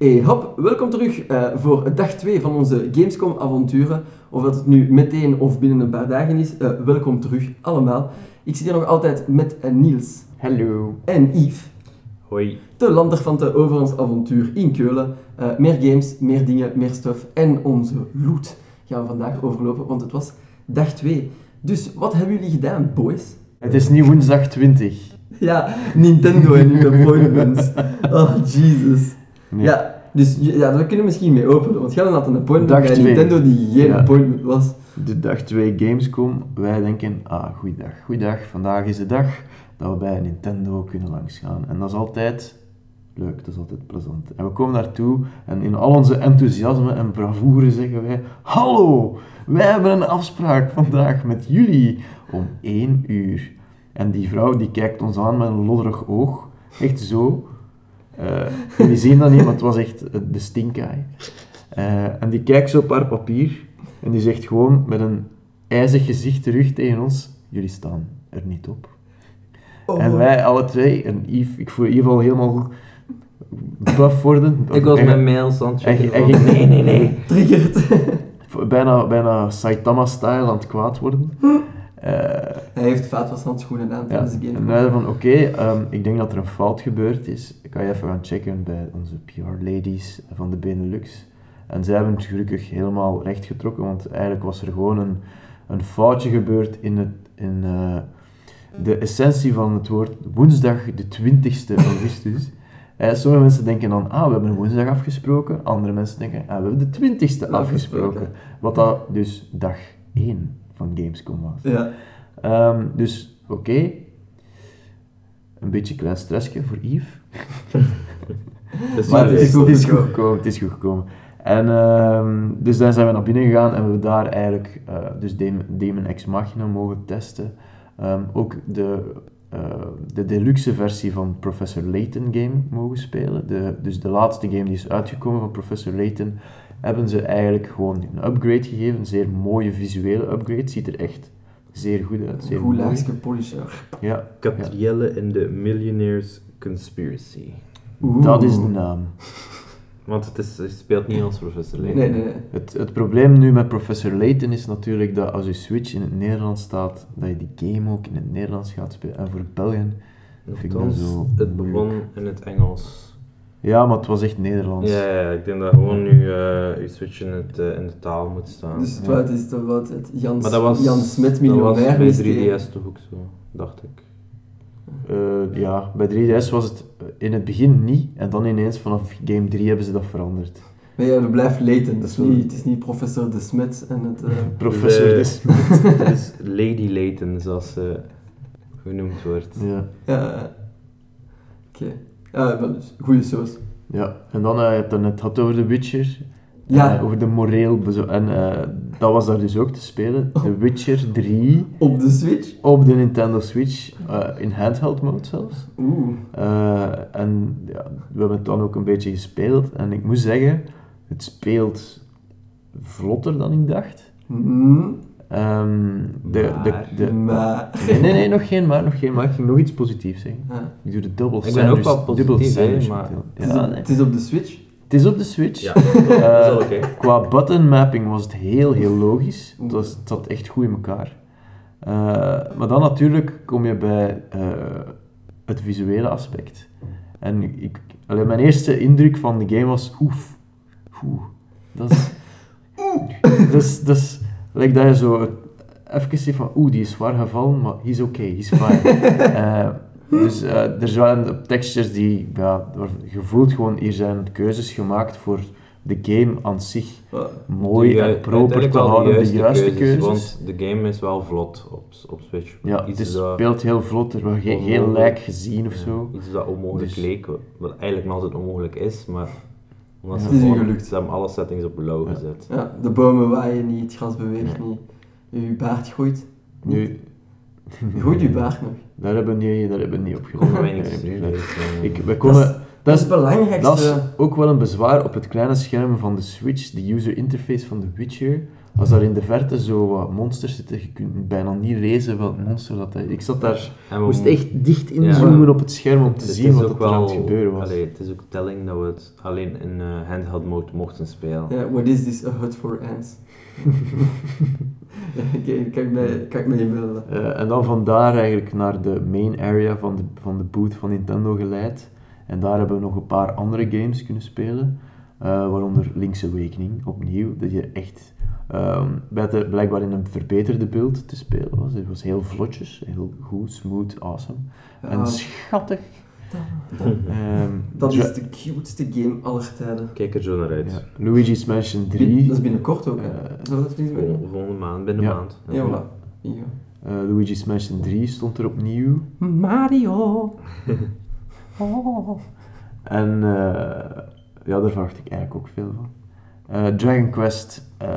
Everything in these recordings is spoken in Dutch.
Hey hop, welkom terug eh, voor dag 2 van onze Gamescom avonturen. Of dat het nu meteen of binnen een paar dagen is, eh, welkom terug allemaal. Ik zit hier nog altijd met eh, Niels Hallo. en Yves, Hoi. de landerfanten over ons avontuur in Keulen. Meer games, meer dingen, meer stuff en onze loot gaan we vandaag overlopen, want het was dag 2. Dus wat hebben jullie gedaan, boys? Het is niet woensdag 20. Ja, Nintendo en hun appointments. Oh, Jesus. Nee. Ja, dus ja, daar kunnen we misschien mee openen, want jij had een appointment Dag bij twee. Nintendo die geen Ja. appointment was. De dag 2 Gamescom. Wij denken, ah, goeiedag, goeiedag. Vandaag is de dag dat we bij Nintendo kunnen langsgaan. En dat is altijd leuk, dat is altijd plezant. En we komen daartoe en in al onze enthousiasme en bravoure zeggen wij, hallo, wij hebben een afspraak vandaag met jullie om 1 uur. En die vrouw die kijkt ons aan met een lodderig oog, echt zo. Eh, jullie zien dat niet, maar het was echt eh, de stinkaai. Eh, en die kijkt zo op haar papier en die zegt gewoon met een ijzig gezicht terug tegen ons: Jullie staan er niet op. Oh. En wij alle twee, en Yves, ik voel Yves al helemaal buff worden. Ik was En- mijn mails aan het checken. en- en- van, nee, nee, nee. Triggerd. bijna, bijna Saitama-style aan het kwaad worden. Hij heeft vaatwashandschoenen aan tijdens de En game. wij zeiden van, oké, ehm, ik denk dat er een fout gebeurd is. Ik ga je even gaan checken bij onze PR-ladies van de Benelux. En zij hebben het gelukkig helemaal rechtgetrokken, want eigenlijk was er gewoon een, een foutje gebeurd in, het, in eh, de essentie van het woord woensdag de 20ste augustus. Eh, sommige mensen denken dan, ah, we hebben een woensdag afgesproken. Andere mensen denken, ah, we hebben de 20ste afgesproken. Wat dat dus dag 1 van Gamescom was. Ja. Ehm, dus oké. Een beetje klein stressje voor Yves. Dus Maar het is goed het is goed gekomen. Het is goed gekomen. En ehm, dus dan zijn we naar binnen gegaan en we hebben daar eigenlijk eh, dus Demon, Demon Ex Machina mogen testen. Ehm, ook de, eh, de deluxe versie van Professor Layton game mogen spelen. De, dus de laatste game die is uitgekomen van Professor Layton hebben ze eigenlijk gewoon een upgrade gegeven. Een zeer mooie visuele upgrade. Ziet er echt zeer goed uit. Zeer Goed laagste polisher. Ja, Catrielle in de Millionaires Conspiracy. Oeh. dat is de naam. Want het, is, het speelt niet als Professor Nee, Layton. nee, nee. Het, het probleem nu met Professor Layton is natuurlijk dat als je Switch in het Nederlands staat, dat je die game ook in het Nederlands gaat spelen. En voor Belgen vind ik dat zo het begon in het Engels. Ja, maar het was echt Nederlands. Ja, ja, ik denk dat gewoon nu eh je switch in, het, eh, in de taal moet staan. Dus het Ja. is toch wat het Jan, maar dat was, Jan Smit dat miljonair was bij mysterie. 3DS toch ook zo, dacht ik. Eh, ja, bij 3DS was het in het begin niet, en dan ineens vanaf game 3 hebben ze dat veranderd. Maar ja, dat blijft Layton. Dat is Zo. niet, het is niet professor De Smit en het... eh, Professor Dus, eh, Dis. Het is Lady Layton, zoals ze genoemd wordt. Ja. ja. Oké. Ja, wel dus. Goeie saus. ja, en dan, eh, je het net gehad over The Witcher. Ja. Eh, over de moreel En eh, dat was daar dus ook te spelen. The Witcher 3 Op de Switch? op de Nintendo Switch, in handheld mode zelfs. Oeh. Eh, en ja, we hebben het dan ook een beetje gespeeld. En ik moet zeggen, het speelt vlotter dan ik dacht. Hmm. Ehm, de, de, de, Maar... nee, nee, nee, nog geen maar, nog geen maar. Ik ging nog iets positiefs zeggen. Ja. Ik doe de double Ik ben ook sandwich- wel dubbel positief, hè, sandwich maar-. Het, is Ja, op, nee. het is op de Switch. Het is op de Switch. Ja, dat is Eh. Qua button mapping was het heel, heel logisch. Het, was, het zat echt goed in elkaar. Eh, maar dan natuurlijk kom je bij eh, het visuele aspect. En ik, allee, mijn eerste indruk van de game was oef. Oeh. Dat is... dat is... Dat is like dat je zo even zegt van oeh, die is zwaar gevallen, maar he's okay, he's fine. Eh, dus eh, er zijn textures die, ja, je voelt gewoon, hier zijn keuzes gemaakt voor de game aan zich Uh, mooi ju- en proper te houden, de juiste keuzes. Want de game is wel vlot op, op Switch. ja, Iets het is- speelt heel vlot, er wordt geen, geen lijk gezien of ja, zo. Iets dat onmogelijk Dus- leek, wat eigenlijk nog altijd onmogelijk is, maar ze Het is u gewoon- gelukt. ze hebben alle settings op low Ja. gezet. ja, de bomen waaien niet, het gras beweegt niet. Uw baard groeit. Nu, Groeit uw baard nog? daar hebben we niet, daar hebben we niet op niet Nee, nee. eh, Ik, we Dat is, dat is het belangrijkste. dat is ook wel een bezwaar op het kleine scherm van de Switch, de user interface van The Witcher. Als daar in de verte zo wat monsters zitten, je kunt bijna niet lezen welk monster dat is. Ik zat daar, En moest mo- echt dicht inzoomen op het scherm om te het zien wat er aan het gebeuren was. allee, het is ook telling dat we het alleen in eh, handheld mode mochten spelen. Ja, what is this? A hut for ants? Kijk, kan ik mij, kan ik mij inbeelden. Eh, en dan vandaar eigenlijk naar de main area van de, van de booth van Nintendo geleid. En daar hebben we nog een paar andere games kunnen spelen. Eh, waaronder Link's Awakening, opnieuw. Dat je echt ehm, bij de, blijkbaar in een verbeterde beeld te spelen was. Het was heel vlotjes, heel goed, smooth, awesome. En Ja, schattig. dat- Ehm, dat is de cuteste game aller tijden. Kijk er zo naar uit. ja, Luigi's Mansion Bin- 3. Dat is binnenkort ook, hè? Eh, volgende maand, binnen Ja. maand. Ja, voilà. Ja. eh, Luigi's Mansion 3 stond er opnieuw. Mario! En eh, ja, daar verwacht ik eigenlijk ook veel van. Eh, Dragon Quest, eh,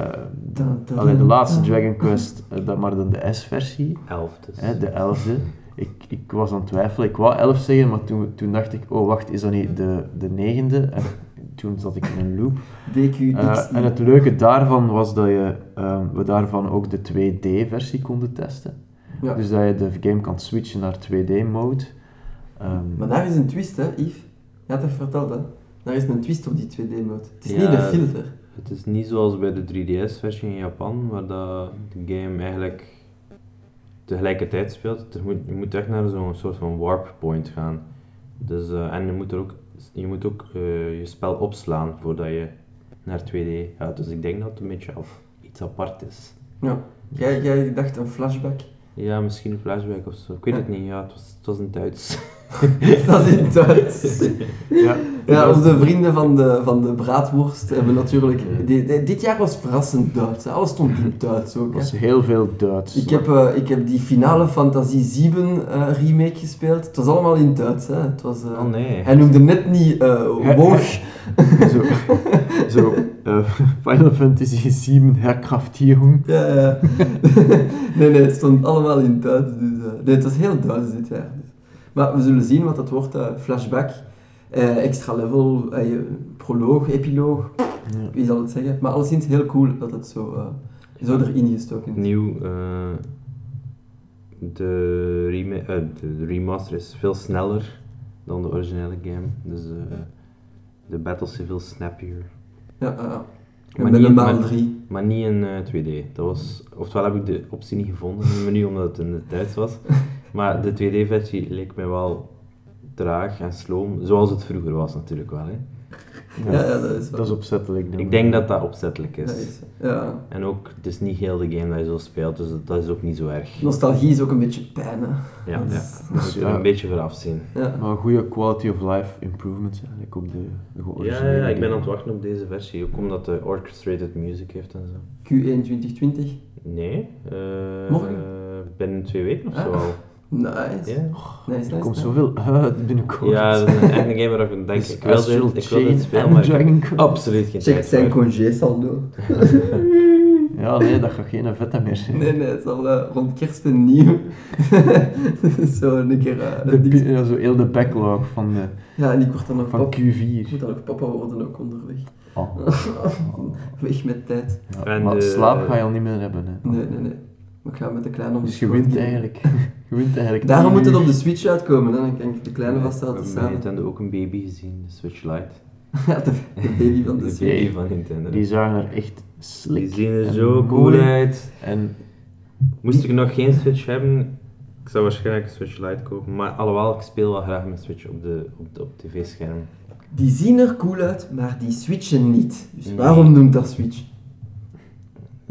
allee, de laatste. Dragon Quest, eh, dat maar dan de S-versie, Elf dus. hè, de 11e. Ik, ik was aan het twijfelen, ik wou 11 zeggen, maar toen, toen dacht ik, oh wacht, is dat niet de, de negende? En toen zat ik in een loop. En het leuke daarvan was dat je, ehm, we daarvan ook de 2D-versie konden testen. ja. Dus dat je de game kan switchen naar 2D-mode. Ehm, Maar daar is een twist, hè, Yves? Je had dat verteld, hè? Daar is een twist op die 2D-mode. Het is Ja, niet een filter. Het is niet zoals bij de 3DS-versie in Japan, waar dat de game eigenlijk tegelijkertijd speelt. Er moet, je moet echt naar zo'n soort van warp point gaan. Dus, eh, en je moet, er ook, je moet ook eh, je spel opslaan voordat je naar 2D gaat. Dus ik denk dat het een beetje af, iets apart is. Ja. Jij, jij dacht een flashback. Ja, misschien een flashback of zo. Ik weet het niet. Ja, het was, het was in Duits. dat is in Duits. ja, Ja, onze vrienden van de, van de braadworst hebben natuurlijk... di- di- dit jaar was verrassend Duits. Hè. Alles stond in Duits ook. het was heel veel Duits. Ik heb, eh, ik heb die finale Fantasie 7 eh, remake gespeeld. Het was allemaal in Duits. Hè. Het was, eh, Oh nee. Hij noemde net niet Woog. zo, zo eh, Final Fantasy 7 herkraftierung. Ja, ja. nee, nee, het stond allemaal in Duits. Dus, eh, nee, het was heel Duits dit jaar. Maar we zullen zien wat dat wordt. eh, flashback, eh, extra level, eh, proloog, epiloog. Ja. Wie zal het zeggen? Maar alleszins heel cool dat het zo, eh, zo erin gestoken is. Nieuw, eh, de, rema- de remaster is veel sneller dan de originele game. Dus eh, de battles zijn veel snappier. Ja. Maar met niet- een maal maar- 3. Maar niet in eh, 2D. Dat was, oftewel heb ik de optie niet gevonden in het menu omdat het in het Duits was. Maar de 2D-versie leek mij wel traag en sloom, zoals het vroeger was natuurlijk wel. Hè. Ja, ja, dat is wel. Dat is opzettelijk. dan. Ik denk dat dat opzettelijk is. dat is- ja. En ook, het is niet heel de game dat je zo speelt, dus dat- dat is ook niet zo erg. Nostalgie is ook een beetje pijn, hè. Ja, Dat ja. is- Je moet er een beetje voor afzien. Ja. Maar goede quality of life improvements eigenlijk op de, de Ja, originele ja, ik ben aan het wachten op deze versie, ook omdat de orchestrated music heeft en zo. Q1 2020. Nee, eh, Morgen? binnen twee weken of zo Ah. al. Nice. Ja, Nice, nice, Er komt nice. zoveel uit binnenkort. ja dat is een echt een game waar ik denk, ik wil dit, ik wil dit Chain spelen, en maar ik absoluut geen Check tijd zijn voor. congé saldo. Ja, nee, dat gaat geen vette meer zijn. Nee, nee, het zal eh, rond kerst en nieuw. zo een keer. eh, De, een ja, zo heel de backlog van, de, ja, en ik word dan ook van papa. Ik Q4. moet dan ook papa worden ook onderweg. Oh. Weg met tijd. Ja, En maar de- slaap ga je al niet meer hebben. Hè. Nee, nee, nee. Maar ik ga met de kleine om de Dus je wint gaan. eigenlijk. Je wint eigenlijk. Daarom moet het op de Switch uitkomen, hè. dan kan ik de kleine We vasthouden hebben bij samen. Nintendo ook een baby gezien, de Switch Lite. Ja, de, de baby van de De Switch. baby van Nintendo. Die zagen er echt Die slik zien er en zo cool uit. En Moest ik nog geen Switch hebben, ik zou waarschijnlijk een Switch Lite kopen. Maar alhoewel, ik speel wel graag mijn Switch op, de, op, de, op tv-scherm. Die zien er cool uit, maar die switchen niet. Dus Nee. waarom noemt dat Switch?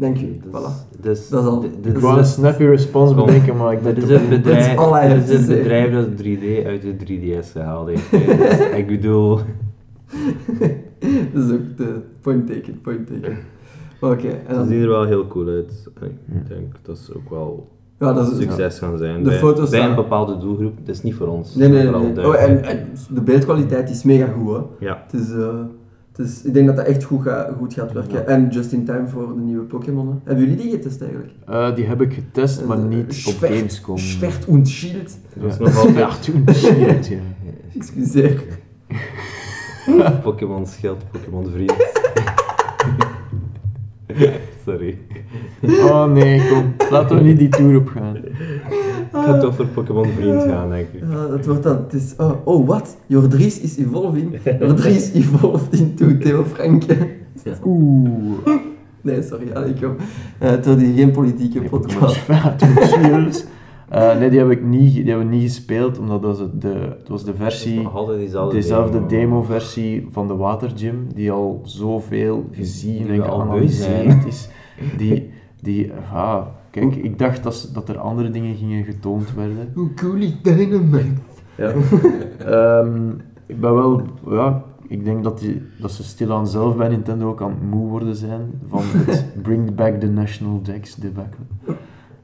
Dank u, Dus, voilà. dus, Dat is al- dit- ik wou een snappy response bedenken, maar ik Dit is het bedrijf, dit is say. bedrijf dat 3D uit de 3DS gehaald heeft. Dus ik bedoel, dat is ook de point taken, point taken. Oké, en ze dan... zien er wel heel cool uit. Ik denk dat ze ook wel Ja, dat een is... succes gaan zijn. De bij, foto's bij een bepaalde doelgroep. Dat is niet voor ons. Nee, nee, nee. Oh, en, en de beeldkwaliteit is mega goed, hè. Ja. Het is, eh, is, ik denk dat dat echt goed, ga, goed gaat werken. Ja. En just in time voor de nieuwe Pokémon. Hebben jullie die getest eigenlijk? Eh, die heb ik getest, maar Eh, niet op Schwert- Gamescom. Schwert und Schild. Dat is nog altijd Ja, toen shit, ja. Excuseer. Pokémon schild, Pokémon vriend. Sorry. Oh nee, kom. Laten we niet die tour op gaan. Ik ga toch voor Pokémon Vriend gaan, denk ik. Ja, dat wordt dan, het is, oh, oh wat? Jordries is evolving. Jordries evolved into Theo Franke. Oeh. Nee, sorry, kom. Uh, het wordt hier geen politieke Nee, Pokémon podcast. Cheers. Eh, nee, die heb ik niet, die hebben we niet gespeeld, omdat dat was de, het was de versie, nog altijd diezelfde dezelfde demo-versie van de Watergym, die al zoveel gezien Die en geanalyseerd is. Die, die, ah, kijk, ik dacht dat, dat er andere dingen gingen getoond werden. Hoe cool is Dynamite? Ja. Ehm, ik ben wel, ja, ik denk dat, die, dat ze stilaan zelf bij Nintendo ook aan het moe worden zijn van het Bring Back the National Jacks debacle.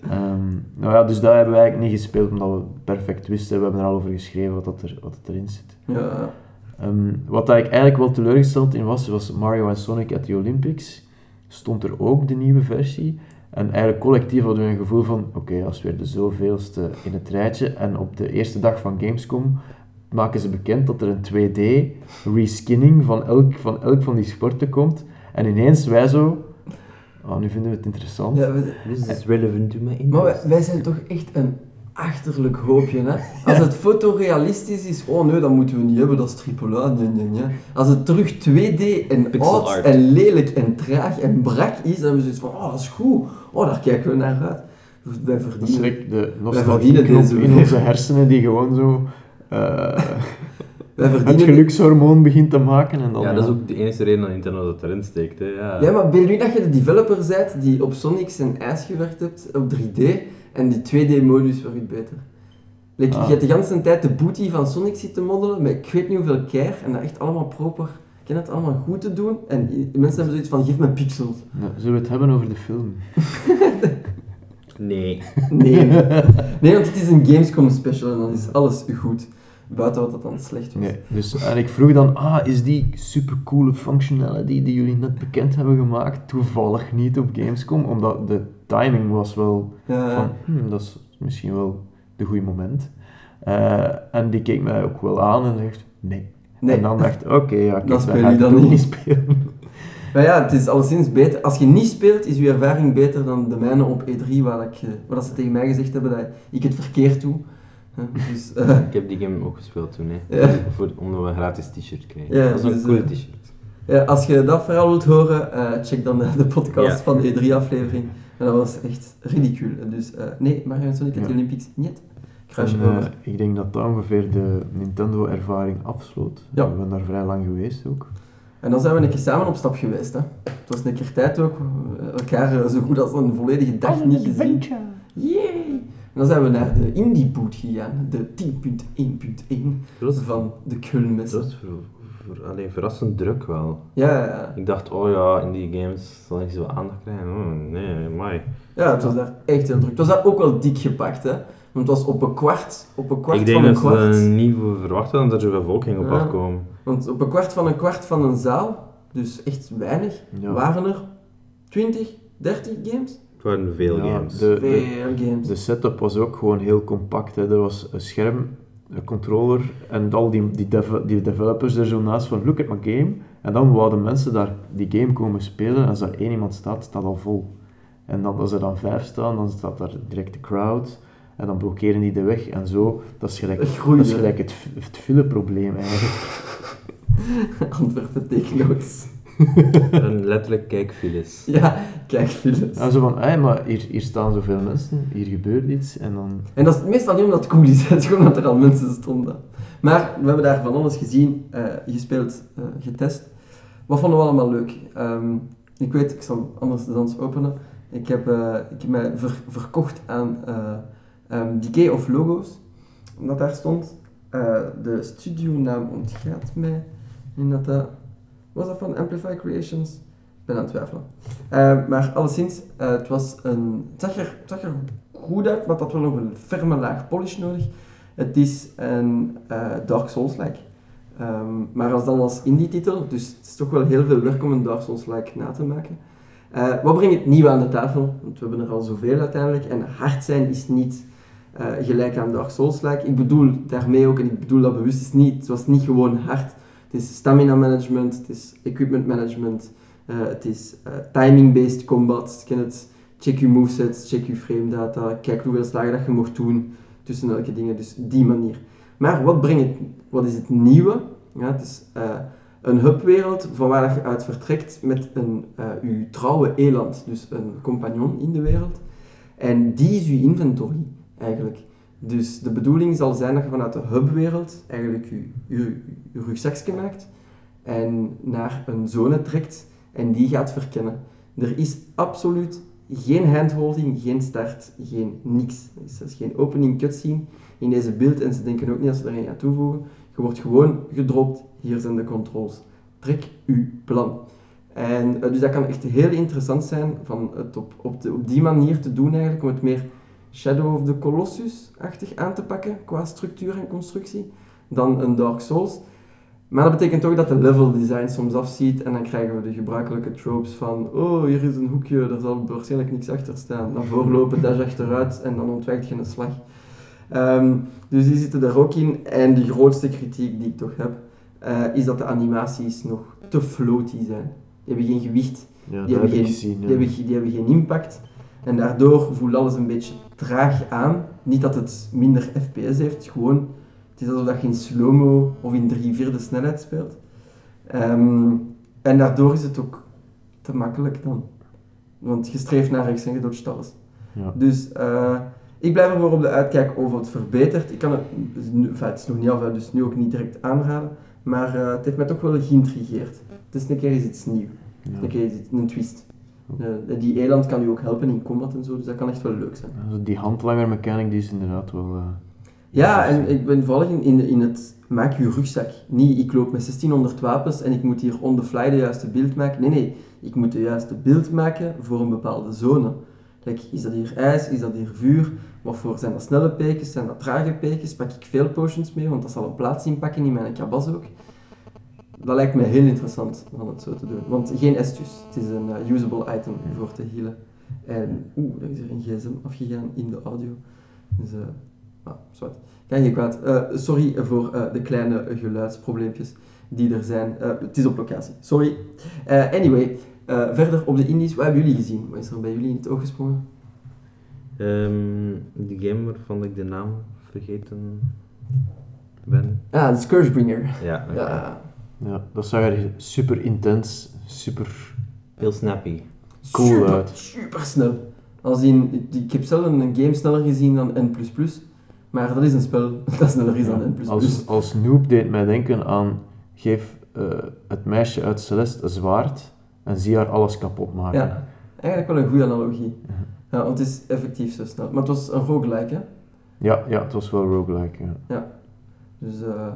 Ehm nou ja, dus daar hebben we eigenlijk niet gespeeld omdat we perfect wisten. We hebben er al over geschreven wat, dat er, wat dat erin zit. Ja, Ehm, wat dat ik eigenlijk wel teleurgesteld in was, was Mario en Sonic at the Olympics. Stond er ook de nieuwe versie. En eigenlijk collectief hadden we een gevoel van, oké, als weer de zoveelste in het rijtje. En op de eerste dag van Gamescom maken ze bekend dat er een 2D reskinning van elk van, elk van die sporten komt. En ineens wij zo, oh, nu vinden we het interessant. ja we- This is relevant to my interest. maar wij, wij zijn toch echt een achterlijk hoopje, hè? Als het fotorealistisch is, oh nee, dat moeten we niet hebben, dat is triple A, nee, nee, nee. Als het terug 2D en Pixel oud art. en lelijk en traag en brak is, dan hebben we zoiets van, oh, dat is goed. Oh, daar kijken we naar uit. Wij verdienen... de verdienen deze in onze hersenen die gewoon zo eh, Wij het gelukshormoon begint te maken. En dan, Ja, dat is ook de enige reden dat Nintendo dat erin steekt. Hè. Ja. Ja, maar ben je nu dat je de developer bent die op Sonic zijn ijs gewerkt hebt, op 3D, en die 2D-modus werkt beter. Like, Ah. Je hebt de hele tijd de booty van Sonic zitten moddelen, met ik weet niet hoeveel care, en dat echt allemaal proper, ik ken het allemaal goed te doen, en mensen hebben zoiets van, geef me pixels. Nou, zullen we het hebben over de film? Nee. Nee. nee, want het is een Gamescom special, en dan is alles goed. Buiten wat dat dan slecht was. Nee. Dus, en ik vroeg dan, ah, is die supercoole functionality die jullie net bekend hebben gemaakt toevallig niet op Gamescom? Omdat de timing was wel Ja, van, hmm, dat is misschien wel de goede moment. Eh, en die keek mij ook wel aan en zegt, nee. nee. En dan dacht ik, oké, ja, kijk, Dan speel ga je ik dan niet. spelen. Maar ja, het is alleszins beter. Als je niet speelt, is je ervaring beter dan de mijne op E3, waar, ik, eh, waar dat ze tegen mij gezegd hebben dat ik het verkeerd doe. Dus, eh, Ik heb die game ook gespeeld toen, hè. Ja. Voor, omdat we een gratis t-shirt kregen. Ja, dat is een dus, cool t-shirt. ja, als je dat verhaal wilt horen, eh, check dan de, de podcast Ja. van de E3-aflevering. En dat was echt ridicule. Dus eh, nee, Mario Sonic at the Ja. Olympics, niet. Kruisje En, eh, over. ik denk dat dat ongeveer de Nintendo-ervaring afsloot. Ja. We zijn daar vrij lang geweest ook. En dan zijn we een keer samen op stap geweest. Hè. Het was een keer tijd ook, eh, elkaar zo goed als een volledige dag niet gezien. Yay! En dan zijn we naar de Indie Boot gegaan, de 10.1.1 Dat was, van de Kulmesse. dat was ver, ver- allee, verrassend druk wel. Ja, ja, ja. Ik dacht, oh ja, in die games zal ik zoveel aandacht krijgen. Oh, nee, mai. Ja, het was daar echt heel druk. Het was daar ook wel dik gepakt, hè. Want het was op een kwart, op een kwart ik van denk een dat ze kwart. er niet verwacht hadden dat er zoveel volk ging op Ja. afkomen. Want op een kwart van een kwart van een zaal, dus echt weinig, Ja. waren er 20, 30 games? Het waren veel Ja, games. de- Veel games. De setup was ook gewoon heel compact. Hè. Er was een scherm, een controller en al die, die, die developers er zo naast van look at my game. En dan wouden mensen daar die game komen spelen en als er één iemand staat, staat al vol. En dan, als er dan vijf staan, dan staat daar direct de crowd. En dan blokkeren die de weg en zo. Dat is gelijk, dat is gelijk het, het fileprobleem eigenlijk. Antwerpen Techno's. En letterlijk kijkfiles. Ja, kijk, files. En zo van, hé, maar hier, hier staan zoveel mensen, hier gebeurt iets. En dan, En dat is meestal niet omdat het cool is, het is gewoon dat er al mensen stonden. Maar we hebben daar van alles gezien, eh, gespeeld, eh, getest. Wat vonden we allemaal leuk? Ehm, ik weet, ik zal anders de dans openen. Ik heb, eh, ik heb mij ver- verkocht aan eh ehm, Decay of Logos, omdat daar stond. Eh, de studionaam ontgaat mij. En dat dat... Was dat van Amplify Creations? Ik ben aan het twijfelen. Eh, maar alleszins, eh, het, was een, zag er, zag er goed uit, maar dat had wel nog een ferme laag polish nodig. Het is een eh, Dark Souls-like. Ehm, maar als dan als indie-titel, dus het is toch wel heel veel werk om een Dark Souls-like na te maken. Wat brengt het nieuwe aan de tafel? Want we hebben er al zoveel uiteindelijk. En hard zijn is niet gelijk aan Dark Souls-like. Ik bedoel daarmee ook, en ik bedoel dat bewust, is niet, het was niet gewoon hard. Het is stamina management, het is equipment management, eh, het is eh, timing-based combat. Ken het, check je movesets, check je frame data, kijk hoeveel slagen dat je mocht doen tussen elke dingen. Dus die manier. Maar wat, brengt het, wat is het nieuwe? Ja, het is eh, een hubwereld van waar je uit vertrekt met een, uw trouwe eland, dus een compagnon in de wereld. En die is uw inventory, eigenlijk. Dus de bedoeling zal zijn dat je vanuit de hubwereld eigenlijk je, je, je rugzakje maakt en naar een zone trekt en die gaat verkennen. Er is absoluut geen handholding, geen start, geen niks. Er is geen opening cutscene in deze beeld en ze denken ook niet dat ze er een gaan toevoegen. Je wordt gewoon gedropt, hier zijn de controls. Trek uw plan. En eh, dus dat kan echt heel interessant zijn van het op, op die manier te doen eigenlijk, om het meer Shadow of the Colossus-achtig aan te pakken qua structuur en constructie dan een Dark Souls. Maar dat betekent ook dat de level design soms afziet en dan krijgen we de gebruikelijke tropes van oh, hier is een hoekje, daar zal waarschijnlijk niks achter staan. Dan voorlopen, dash achteruit en dan ontwijkt je een slag. Ehm, dus die zitten er ook in. En de grootste kritiek die ik toch heb, eh, is dat de animaties nog te floaty zijn. Die hebben geen gewicht, Ja, die dat hebben, heb ik geen, gezien. ja. die, hebben, ge- die hebben geen impact. En daardoor voelt alles een beetje traag aan. Niet dat het minder FPS heeft, gewoon het is alsof dat je in slow-mo of in drie vierde snelheid speelt. Ehm, en daardoor is het ook te makkelijk dan. Want je streeft naar rechts en je dodgt alles. Ja. Dus eh, ik blijf ervoor op de uitkijk of het verbetert. Ik kan het, enfin, het is nog niet af, dus nu ook niet direct aanraden. Maar eh, het heeft mij toch wel geïntrigeerd. Het is een keer eens iets nieuws. Ja. Een keer iets, een twist. Eh, die eland kan u ook helpen in combat en zo, dus dat kan echt wel leuk zijn. Die handlanger mechanic die is inderdaad wel... eh, Ja, en ik ben vooral in, in, in het maak je rugzak. Niet, ik loop met 1600 wapens en ik moet hier on the fly de juiste beeld maken. Nee, nee, ik moet de juiste beeld maken voor een bepaalde zone. Kijk, is dat hier ijs, is dat hier vuur? Wat voor zijn dat snelle peekjes, zijn dat trage peekjes? Pak ik veel potions mee, want dat zal een plaats inpakken in mijn kabas ook. Dat lijkt me heel interessant om het zo te doen. Want geen estus, het is een eh, usable item voor te healen. En oeh, er is er een gsm afgegaan in de audio. Dus, eh ah, zwart. Kan je kwaad. Eh, sorry voor de kleine geluidsprobleempjes die er zijn. Het is op locatie. Sorry. Anyway, verder op de indies, wat hebben jullie gezien? Wat is er bij jullie in het oog gesprongen? Ehm, die game waarvan ik de naam vergeten ben. Ah, The Scourgebringer. Ja. Ja, ja, dat zag er super intens, super... heel snappy. Cool super, uit. super snel. Als in, ik- heb zelf een game sneller gezien dan N++, maar dat is een spel dat sneller is dan N++. Als, als noob deed mij denken aan... Geef eh, het meisje uit Celeste een zwaard en zie haar alles kapot maken. Ja, eigenlijk wel een goede analogie. Ja. Ja, want het is effectief zo snel. Maar het was een roguelike, hè? Ja, ja, het was wel roguelike. Ja. Dus, eh,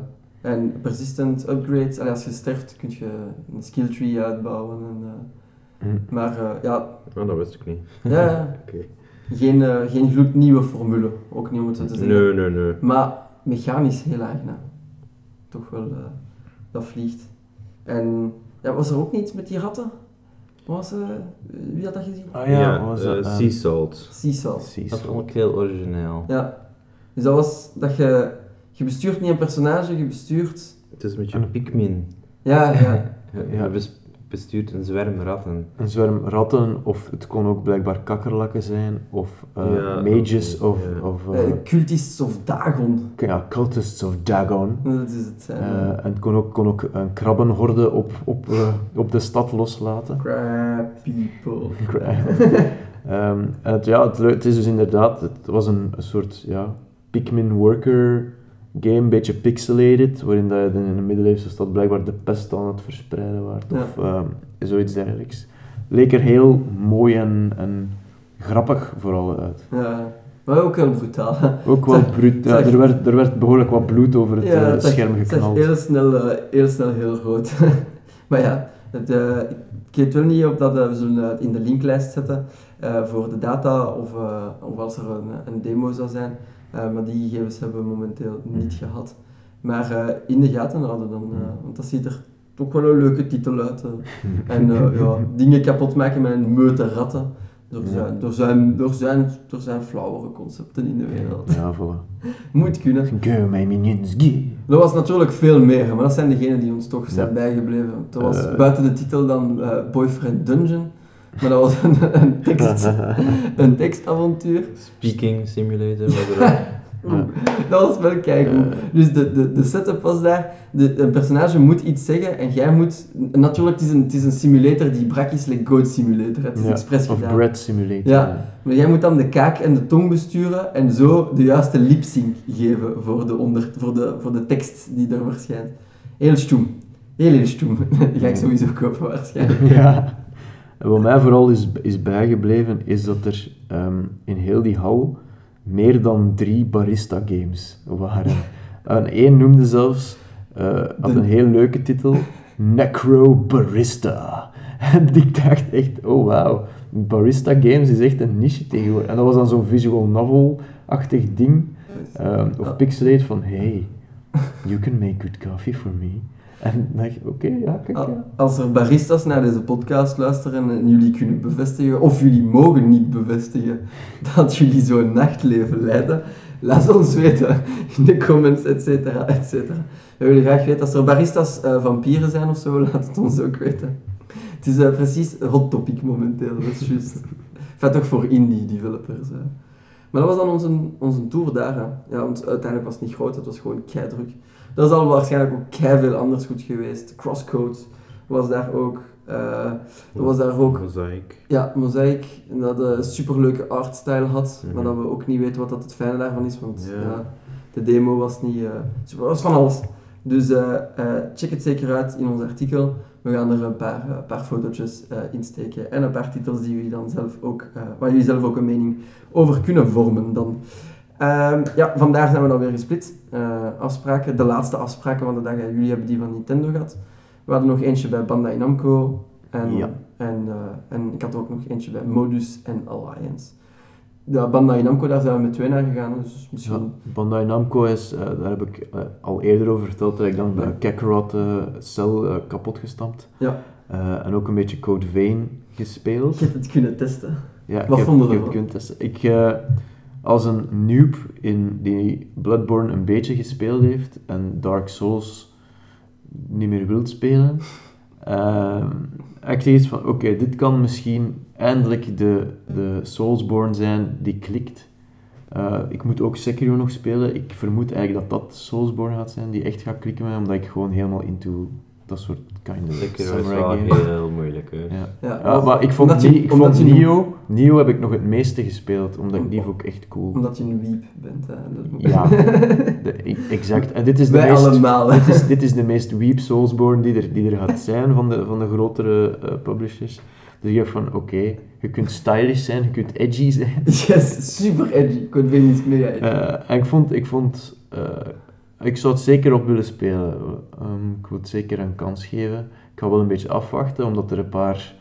en persistent upgrades, allee, als je sterft kun je een skill tree uitbouwen. En, eh, Hm. maar eh, ja, Oh, dat wist ik niet. ja, ja. Oké. geen, eh, geen gloednieuwe formule, ook niet om het zo te zeggen. Nee, nee, nee. Maar mechanisch heel aangenaam. Toch wel, eh, dat vliegt. En ja, was er ook niets met die ratten? Was, eh, wie had dat gezien? Ah ja, was eh, dat? Sea Salt. Sea Dat Salt. vond ik heel origineel. Ja. Dus dat was dat je, je bestuurt niet een personage, je bestuurt... Het is een beetje een Pikmin. Ja, ja. Je Ja. bes- bestuurt een zwerm ratten. Een zwerm ratten, of het kon ook blijkbaar kakkerlakken zijn, of eh, Ja, mages, of, of eh, Eh, cultists of Dagon. ja, cultists of Dagon. Dat is het. Eh, Uh, en het kon ook, kon ook een krabbenhorde op, op, eh, op de stad loslaten. crab people. Ehm, en het, ja, het is dus inderdaad, het was een, een soort ja, Pikmin worker game, een beetje pixelated, waarin dat je in een middeleeuwse stad blijkbaar de pest aan het verspreiden was, Ja. of ehm, zoiets dergelijks. Leek er heel mooi en, en grappig vooral uit. Ja. Maar ook heel brutaal. Ook wel bruut, ja, er, werd, er werd behoorlijk wat bloed over het eh, het scherm het geknald. heel snel, eh, heel snel heel groot. maar ja, het, eh, ik weet wel niet of dat we zullen het in de linklijst zetten voor de data of, of als er een, een demo zou zijn. Eh, maar die gegevens hebben we momenteel niet gehad. Maar eh, in de gaten houden dan, eh, want dat ziet er toch wel een leuke titel uit. En ja, dingen kapot maken met een meute ratten. Ja. zijn, er, zijn, er, zijn, er zijn flauwere concepten in de wereld. Ja, voilà. Moet kunnen. Go, my minions, go. Er was natuurlijk veel meer, maar dat zijn degenen die ons toch zijn Ja. bijgebleven. Er was buiten de titel dan Boyfriend Dungeon. Maar dat was een, een, tekst, een tekstavontuur. Speaking simulator. Ja. Dat was wel keigoed. Eh. Dus de, de, de setup was daar, de, een personage moet iets zeggen en jij moet... Natuurlijk, het is een, het is een simulator die brak is, like Goat Simulator. Het is Ja, expres Of gedaan. Bread Simulator. Ja. Maar jij moet dan de kaak en de tong besturen en zo de juiste lip-sync geven voor de, onder, voor, de, voor de tekst die er verschijnt. Heel stoem. Heel, heel stoem. Die ga ik sowieso kopen waarschijnlijk. Ja. En wat mij vooral is, is bijgebleven, is dat er ehm, in heel die hal meer dan drie barista-games waren. En één noemde zelfs, eh, had een heel leuke titel, Necro Barista. En ik dacht echt, oh wauw, barista games is echt een niche tegenwoordig. En dat was dan zo'n visual novel-achtig ding, ehm, of pixelate van, hey, you can make good coffee for me. En dacht ik, oké, ja, kijk, ja. Als er baristas naar deze podcast luisteren en jullie kunnen bevestigen, of jullie mogen niet bevestigen, dat jullie zo'n nachtleven leiden, laat ons weten in de comments, et cetera, et cetera. We willen graag weten, als er baristas eh, vampieren zijn of zo, laat het ons ook weten. Het is eh, precies een hot topic momenteel, dat is juist. Enfin, toch voor indie developers. Maar dat was dan onze, onze tour daar. hè. Ja, want uiteindelijk was het niet groot, het was gewoon keidruk. Dat is al waarschijnlijk ook veel anders goed geweest. Crosscode was daar ook. er was daar ook Mozaïek. ja, Mosaic, en dat een superleuke artstyle had, maar Mhm. dat we ook niet weten wat dat het fijne daarvan is, want Ja. ja, de demo was niet eh super, was van alles. Dus eh, check het zeker uit in ons artikel. We gaan er een paar, eh, paar fotootjes eh insteken en een paar titels die jullie dan zelf ook, waar jullie zelf ook een mening over kunnen vormen dan. Ehm, ja, vandaar zijn we dan weer gesplit. Eh, afspraken, de laatste afspraken van de dag. Jullie hebben die van Nintendo gehad. We hadden nog eentje bij Bandai Namco. En, Ja. en, eh, en ik had ook nog eentje bij Modus en Alliance. De Bandai Namco, daar zijn we met twee naar gegaan. Dus misschien... Ja, Bandai Namco is, eh, daar heb ik al eerder over verteld, dat ik dan bij Kakarot cel kapot gestampt. Ja. En ook een beetje Code Vein gespeeld. Ik heb het kunnen testen. Ja, ik Wat heb, vonden ik we heb het kunnen testen. Ik, als een noob in die Bloodborne een beetje gespeeld heeft en Dark Souls niet meer wilt spelen, heb ik iets van, oké, dit kan misschien eindelijk de, de Soulsborne zijn die klikt. Eh, ik moet ook Sekiro nog spelen. Ik vermoed eigenlijk dat dat Soulsborne gaat zijn die echt gaat klikken omdat ik gewoon helemaal into dat soort kind of is samurai wel games. heel moeilijk. Hè. Ja. Ja, Ja, maar ik vond, je- ik vond je- Nio, Nio heb ik nog het meeste gespeeld, omdat ik die vond ik echt cool. Omdat je een weep bent. Hè. Dat moet- Ja, de- exact. En dit is de Wij meest, allemaal. hè. dit is, dit is de meest weep Soulsborne die er, die er gaat zijn van de, van de grotere eh, publishers. Dus je hebt van, oké, je kunt stylish zijn, je kunt edgy zijn. Yes, super edgy. Code Vein is mega edgy. Eh, en ik vond, ik vond, eh, ik zou het zeker op willen spelen. Ehm, ik wil het zeker een kans geven. Ik ga wel een beetje afwachten, omdat er een paar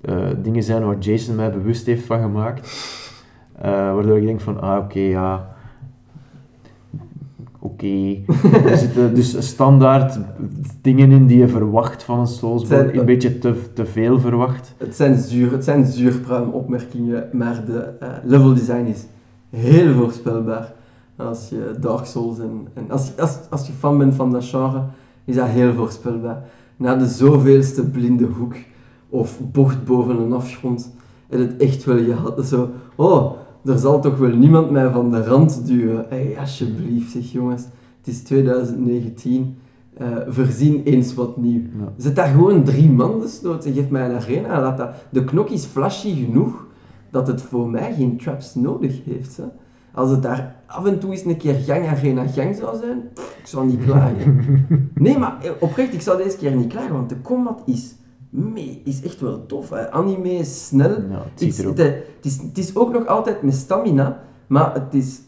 eh, dingen zijn waar Jason mij bewust heeft van gemaakt. Eh, waardoor ik denk van, ah oké, ja, oké. er zitten dus standaard dingen in die je verwacht van een Soulsborne, een beetje te, te veel verwacht. Het zijn, zuur, het zijn zuurpruim opmerkingen, maar de eh, level design is heel voorspelbaar. Als je Dark Souls en, en als, als, als je fan bent van dat genre, is dat heel voorspelbaar. Na de zoveelste blinde hoek of bocht boven een afgrond, heb het echt wel gehad. Zo, oh, er zal toch wel niemand mij van de rand duwen. Hey, alsjeblieft, zeg jongens. Het is 2019. eh verzien eens wat nieuw. Ja. Zet daar gewoon drie man desnoods en geef mij een arena. Laat dat, de knok is flashy genoeg dat het voor mij geen traps nodig heeft. Hè. Als het daar af en toe eens een keer gang arena gang zou zijn, ik zou niet klagen. Nee, maar eh, oprecht, ik zou deze keer niet klagen, want de combat is, mee, is echt wel tof. Hè. Anime is snel. Ja, het is, het is ook nog altijd met stamina, maar het is,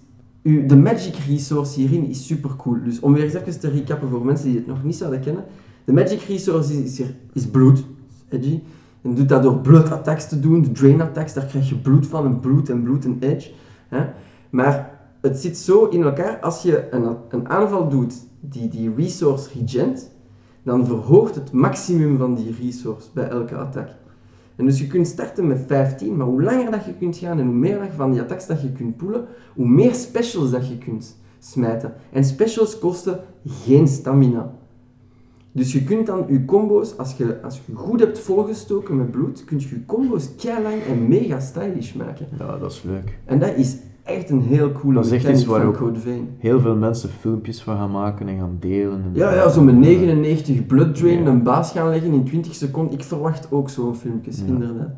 de magic resource hierin is super cool. Dus om weer eens even te recappen voor mensen die het nog niet zouden kennen. De magic resource is, is, hier- is bloed, edgy. En doet dat door blood attacks te doen, de drain attacks, daar krijg je bloed van, en bloed en bloed en edge. Hè? Maar het zit zo in elkaar, als je een, een aanval doet die die resource regent, dan verhoogt het maximum van die resource bij elke attack. En dus je kunt starten met 15, maar hoe langer dat je kunt gaan en hoe meer dat van die attacks dat je kunt poelen, hoe meer specials dat je kunt smijten. En specials kosten geen stamina. Dus je kunt dan je combo's, als je, als je goed hebt volgestoken met bloed, kun je je combo's lang en mega stylish maken. Ja, dat is leuk. En dat is echt een heel coole Dat is echt iets waar ook-. Heel veel mensen filmpjes van gaan maken en gaan delen. En Ja, ja, zo met 99 blood drain een baas gaan leggen in 20 seconden. Ik verwacht ook zo'n filmpjes, Ja. inderdaad.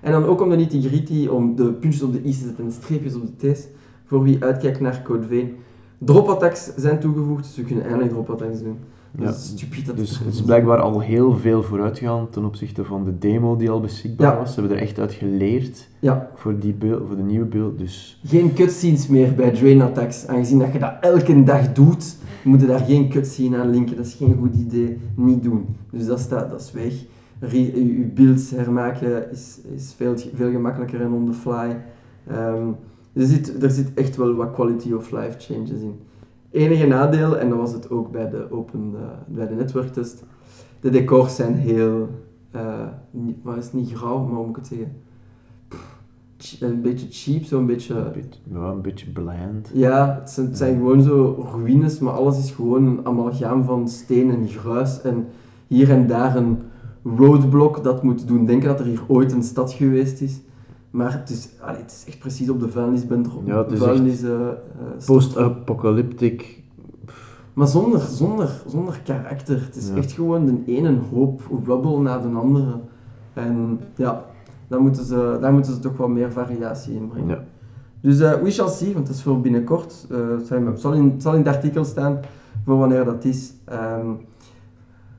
En dan ook om de nitty-gritty, om de puntjes op de i's te zetten en streepjes op de t's. Voor wie uitkijkt naar Code Vein. Drop attacks zijn toegevoegd, dus we kunnen eindelijk drop attacks doen. Dat Ja. is stupid. Dat Dus het is blijkbaar al heel veel vooruitgegaan ten opzichte van de demo die al beschikbaar Ja. was. Ze hebben er echt uit geleerd Ja, voor, die beeld, voor de nieuwe beeld. Dus geen cutscenes meer bij drain attacks. Aangezien dat je dat elke dag doet, moet je daar geen cutscene aan linken. Dat is geen goed idee. Niet doen. Dus dat, staat, dat is weg. Re- je builds hermaken is, is veel, veel gemakkelijker en on the fly. Ehm, er, zit, er zit echt wel wat quality of life changes in. Enige nadeel, en dat was het ook bij de open, eh, bij de netwerktest, de decors zijn heel, eh niet, wat is het, niet grauw, maar hoe moet ik het zeggen? Een beetje cheap, zo'n beetje... een beetje, ja, een beetje bland. Ja, het zijn, het zijn gewoon zo ruïnes, maar alles is gewoon een amalgaam van steen en gruis. En hier en daar een roadblock dat moet doen denken dat er hier ooit een stad geweest is. Maar het is, allee, het is echt precies op de vuilnisband erop. Ja, het is vuilnis, eh, eh, Post-apocalyptic. Maar zonder, zonder, zonder karakter. Het is Ja. echt gewoon de ene hoop rubble na de andere. En ja, daar moeten ze, daar moeten ze toch wel meer variatie in brengen. Ja. Dus eh, we shall see, want het is voor binnenkort. Het zal, in, het zal in het artikel staan voor wanneer dat is. Ehm,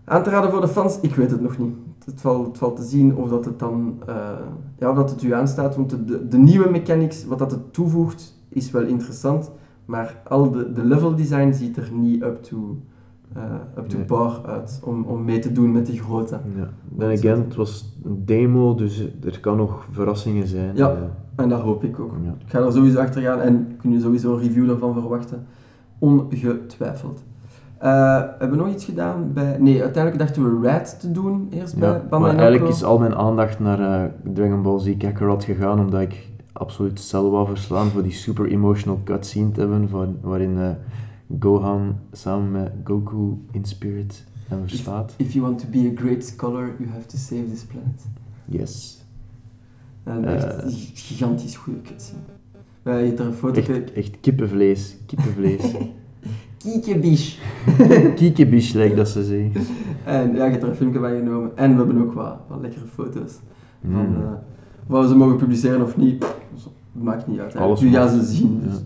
aan te raden voor de fans, ik weet het nog niet. Het valt, het valt te zien of dat het dan eh, ja, of dat het u aanstaat. Want de, de, de nieuwe mechanics, wat dat het toevoegt, is wel interessant. Maar al de, de level design ziet er niet up to, eh, up to Nee. par uit om, om mee te doen met die grote. Ja. Then again, het was een demo, dus er kan nog verrassingen zijn. Ja. Eh, En dat hoop ik ook. ja. Ik ga er sowieso achter gaan en kun je sowieso een review daarvan verwachten. Ongetwijfeld. Eh, hebben we nog iets gedaan bij... Nee, uiteindelijk dachten we Rad te doen eerst bij Ja, Bandai maar eigenlijk is al mijn aandacht naar eh, Dragon Ball Z Kakarot gegaan, omdat ik absoluut Cell wou verslaan voor die super emotional cutscene te hebben, van, waarin eh, Gohan samen met Goku in spirit hem verslaat. If you want to be a great scholar, you have to save this planet. Yes. En echt gigantisch goede cutscene. Uh, je een. Echt, echt kippenvlees. Kippenvlees. Kiekebish. Kiekebish, lijkt dat ze zeggen. En ja, je hebt er een filmpje bij genomen. En we hebben ook wat, wat lekkere foto's. Van, Mm. eh, of we ze mogen publiceren of niet, pff, het maakt niet uit. Alles Nu gaan mag. ze zien, dus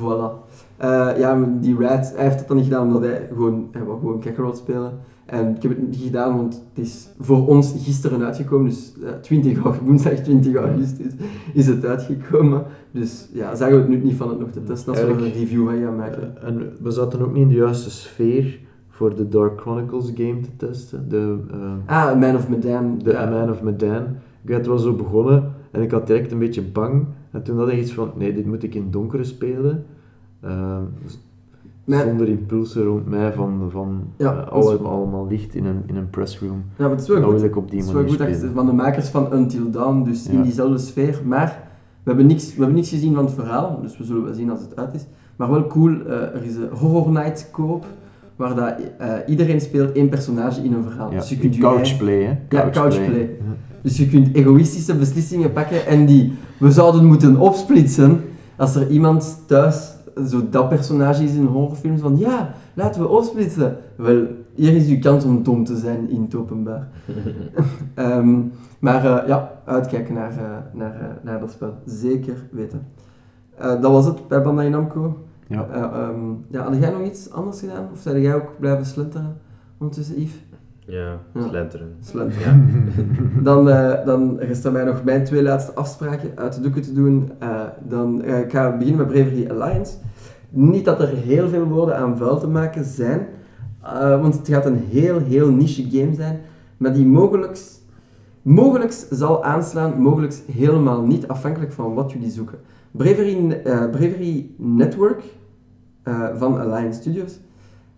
voilà. Eh, ja, die Rad, hij heeft het dan niet gedaan omdat hij gewoon, hij wou gewoon Kakarot spelen. En ik heb het niet gedaan, want het is voor ons gisteren uitgekomen, dus eh, 20 augustus, woensdag 20 augustus is het uitgekomen. Dus ja, zagen we het nu niet van het nog te testen als we er een review van gaan maken. Eh, en we zaten ook niet in de juiste sfeer voor de Dark Chronicles game te testen. De, eh, Ah, Man of Medan. de ja. Man of Medan. Ik had wel zo begonnen en ik had direct een beetje bang. En toen had ik iets van, nee, dit moet ik in donkere spelen. Ehm, z- Maar- Zonder impulsen rond mij van, van Ja, eh, dat is alle- wel- allemaal licht in een, in een pressroom. Ja, maar het is wel goed. ik op die Het is wel goed dat je van de makers van Until Dawn, dus in diezelfde sfeer. Maar we hebben, niks, we hebben niks gezien van het verhaal, dus we zullen wel zien als het uit is. Maar wel cool, eh, er is een Horror Night koop, waar dat, eh, iedereen speelt één personage in een verhaal. Ja, Dus je kunt couchplay, hè? Ja, couchplay. Dus je kunt egoïstische beslissingen pakken en die we zouden moeten opsplitsen als er iemand thuis zo dat personage is in horrorfilms van ja, laten we opsplitsen. Wel, hier is uw kans om dom te zijn in het openbaar. Ehm, maar eh, ja, uitkijken naar, eh, naar, eh, naar dat spel. Zeker weten. Eh, dat was het bij Bandai Namco. Ja. Eh, ehm, ja, had jij nog iets anders gedaan? Of zei jij ook blijven slenteren ondertussen, Yves? Ja, Ja. slenteren. Slenteren. Dan, eh, dan rest er mij nog mijn twee laatste afspraken uit de doeken te doen. Eh, dan eh, ik ga beginnen met Bravery Alliance. Niet dat er heel veel woorden aan vuil te maken zijn, want het gaat een heel, heel niche game zijn, maar die mogelijk, mogelijk zal aanslaan, mogelijk helemaal niet, afhankelijk van wat jullie zoeken. Bravery, Bravery Network van Alliance Studios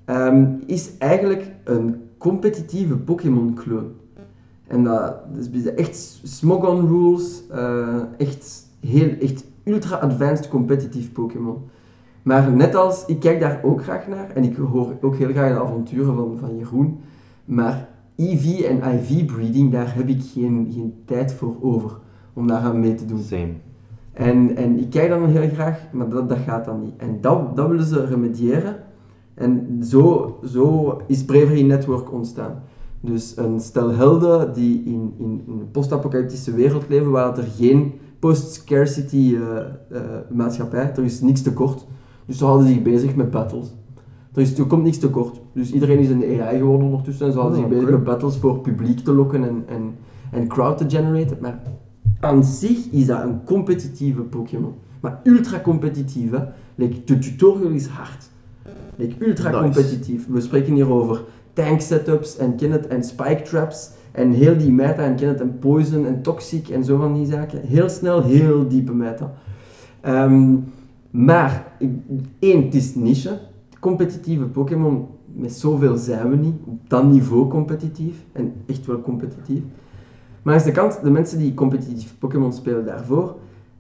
ehm, is eigenlijk een competitieve Pokémon-clone. En dat, is echt smog-on rules, eh, echt, heel, echt ultra-advanced competitive Pokémon. Maar net als, ik kijk daar ook graag naar, en ik hoor ook heel graag de avonturen van, van Jeroen, Maar EV en IV breeding, daar heb ik geen, geen tijd voor over om daar aan mee te doen. Same. En, en ik kijk dan heel graag, maar dat, dat gaat dan niet. En dat, dat willen ze remediëren. En zo, zo is Bravery Network ontstaan. Dus een stel helden die in, in, in een post-apocalyptische wereld leven, waar er geen post-scarcity eh, eh, maatschappij, er is niks tekort. Dus ze houden zich bezig met battles. Er, is, er komt niks tekort. Dus iedereen is een AI geworden ondertussen en ze houden Oh, zich bezig met battles voor publiek te lokken en, en, en crowd te generaten. Maar aan zich is dat een competitieve Pokémon. Maar ultra competitief, hè. Like, de tutorial is hard. Like, ultra Nice. competitief. We spreken hier over tank setups en ken het, en spike traps. En heel die meta en ken het, en poison en toxic en zo van die zaken. Heel snel, heel diepe meta. Ehm, maar, één, het is niche. Competitieve Pokémon, met zoveel zijn we niet. Op dat niveau competitief. En echt wel competitief. Maar aan de de mensen die competitief Pokémon spelen daarvoor,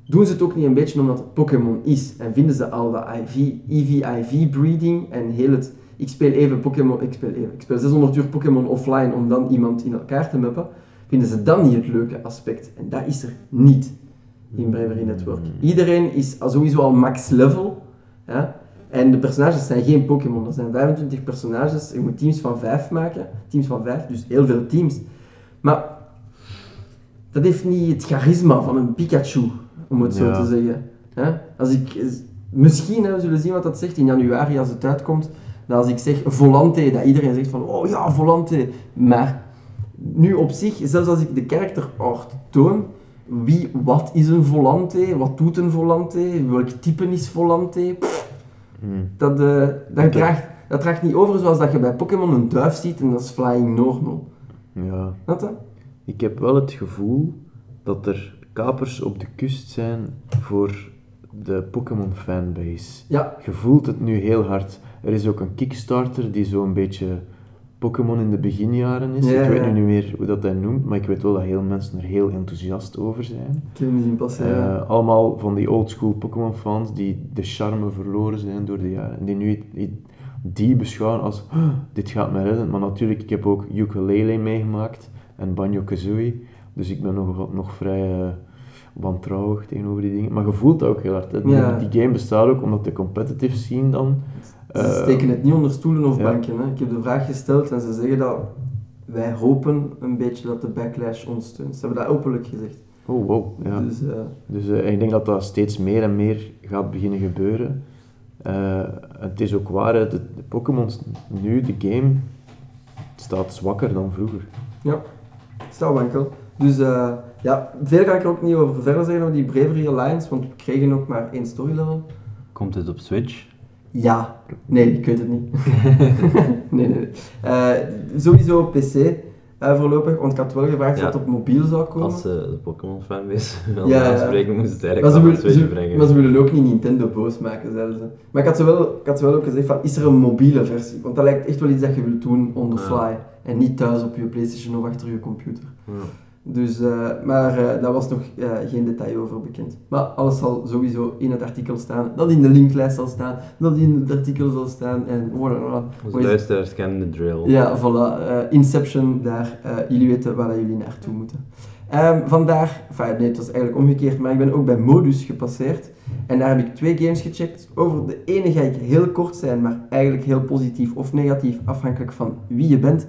doen ze het ook niet een beetje omdat het Pokémon is. En vinden ze al dat IV, EV-IV breeding en heel het... Ik speel even Pokémon... Ik speel even... Ik speel 600 uur Pokémon offline om dan iemand in elkaar te mappen. Vinden ze dan niet het leuke aspect. En dat is er niet in Bravery Network. Iedereen is sowieso al max level. Ja? En de personages zijn geen Pokémon. Er zijn 25 personages. Je moet teams van 5 maken. Teams van 5, dus heel veel teams. Maar dat heeft niet het charisma van een Pikachu, om het zo te zeggen. Hè? Als ik, misschien, hè, we zullen zien wat dat zegt in januari als het uitkomt, dat als ik zeg Volante, dat iedereen zegt van, oh ja, Volante. Maar nu op zich, zelfs als ik de karakter art toon, wie, wat is een Volante? Wat doet een Volante? Welk type is Volante? Pff, Hmm. dat, eh, dat, Oké. draagt, dat draagt niet over zoals dat je bij Pokémon een duif ziet en dat is Flying Normal. Ja. Je? Ik heb wel het gevoel dat er kapers op de kust zijn voor de Pokémon fanbase. Ja, Je voelt het nu heel hard. Er is ook een Kickstarter die zo'n beetje Pokémon in de beginjaren is. Ja, ik weet ja. nu niet meer hoe dat hij noemt, maar ik weet wel dat heel mensen er heel enthousiast over zijn. ik heb hem zien. Eh, allemaal van die oldschool Pokémon fans die de charme verloren zijn door de jaren. En die nu die, die beschouwen als, "Huh, dit gaat mij redden. Maar natuurlijk, ik heb ook Ukulele meegemaakt en Banjo-Kazooie. Dus ik ben nog, nog vrij eh, wantrouwig tegenover die dingen. Maar je voelt dat ook heel hard. Die, Ja. die game bestaat ook omdat de competitive scene dan... Ze eh, steken het niet onder stoelen of ja. banken. Hè. Ik heb de vraag gesteld en ze zeggen dat wij hopen een beetje dat de backlash ons steunt. Ze hebben dat openlijk gezegd. Oh, wow. Ja. Dus eh, Dus eh, ik denk dat dat steeds meer en meer gaat beginnen gebeuren. Het is ook waar, de, de Pokémon nu, de game, staat zwakker dan vroeger. ja, staat wankel. Dus eh, ja, veel ga ik er ook niet over verder zeggen over die Bravery Alliance, want we kregen ook maar één story level. Komt het op Switch? Ja, nee, ik weet het niet. nee, nee, nee. Eh, sowieso PC eh, voorlopig, want ik had wel gevraagd of Ja. het op mobiel zou komen. Als ze de Pokémon fanbase wilden Ja, ja. aanspreken, moesten ze het Maar ze, eigenlijk op Switch ze- brengen. maar ze willen ook niet Nintendo boos maken, zeiden ze. Maar ik had ze wel, ik had ze wel ook gezegd van, is er een mobiele versie? Want dat lijkt echt wel iets dat je wilt doen on the Ja. fly. En niet thuis op je Playstation of achter je computer. Ja. Dus, eh, maar eh, daar was nog eh, geen detail over bekend. Maar alles zal sowieso in het artikel staan, dat in de linklijst zal staan, dat in het artikel zal staan en voilà. Onze luisteraars kennen de drill. Ja, voilà. Inception, daar. jullie weten waar jullie naartoe moeten. Ehm, vandaar, enfin, nee, het was eigenlijk omgekeerd, maar ik ben ook bij Modus gepasseerd. En daar heb ik twee games gecheckt. Over de ene ga ik heel kort zijn, maar eigenlijk heel positief of negatief, afhankelijk van wie je bent.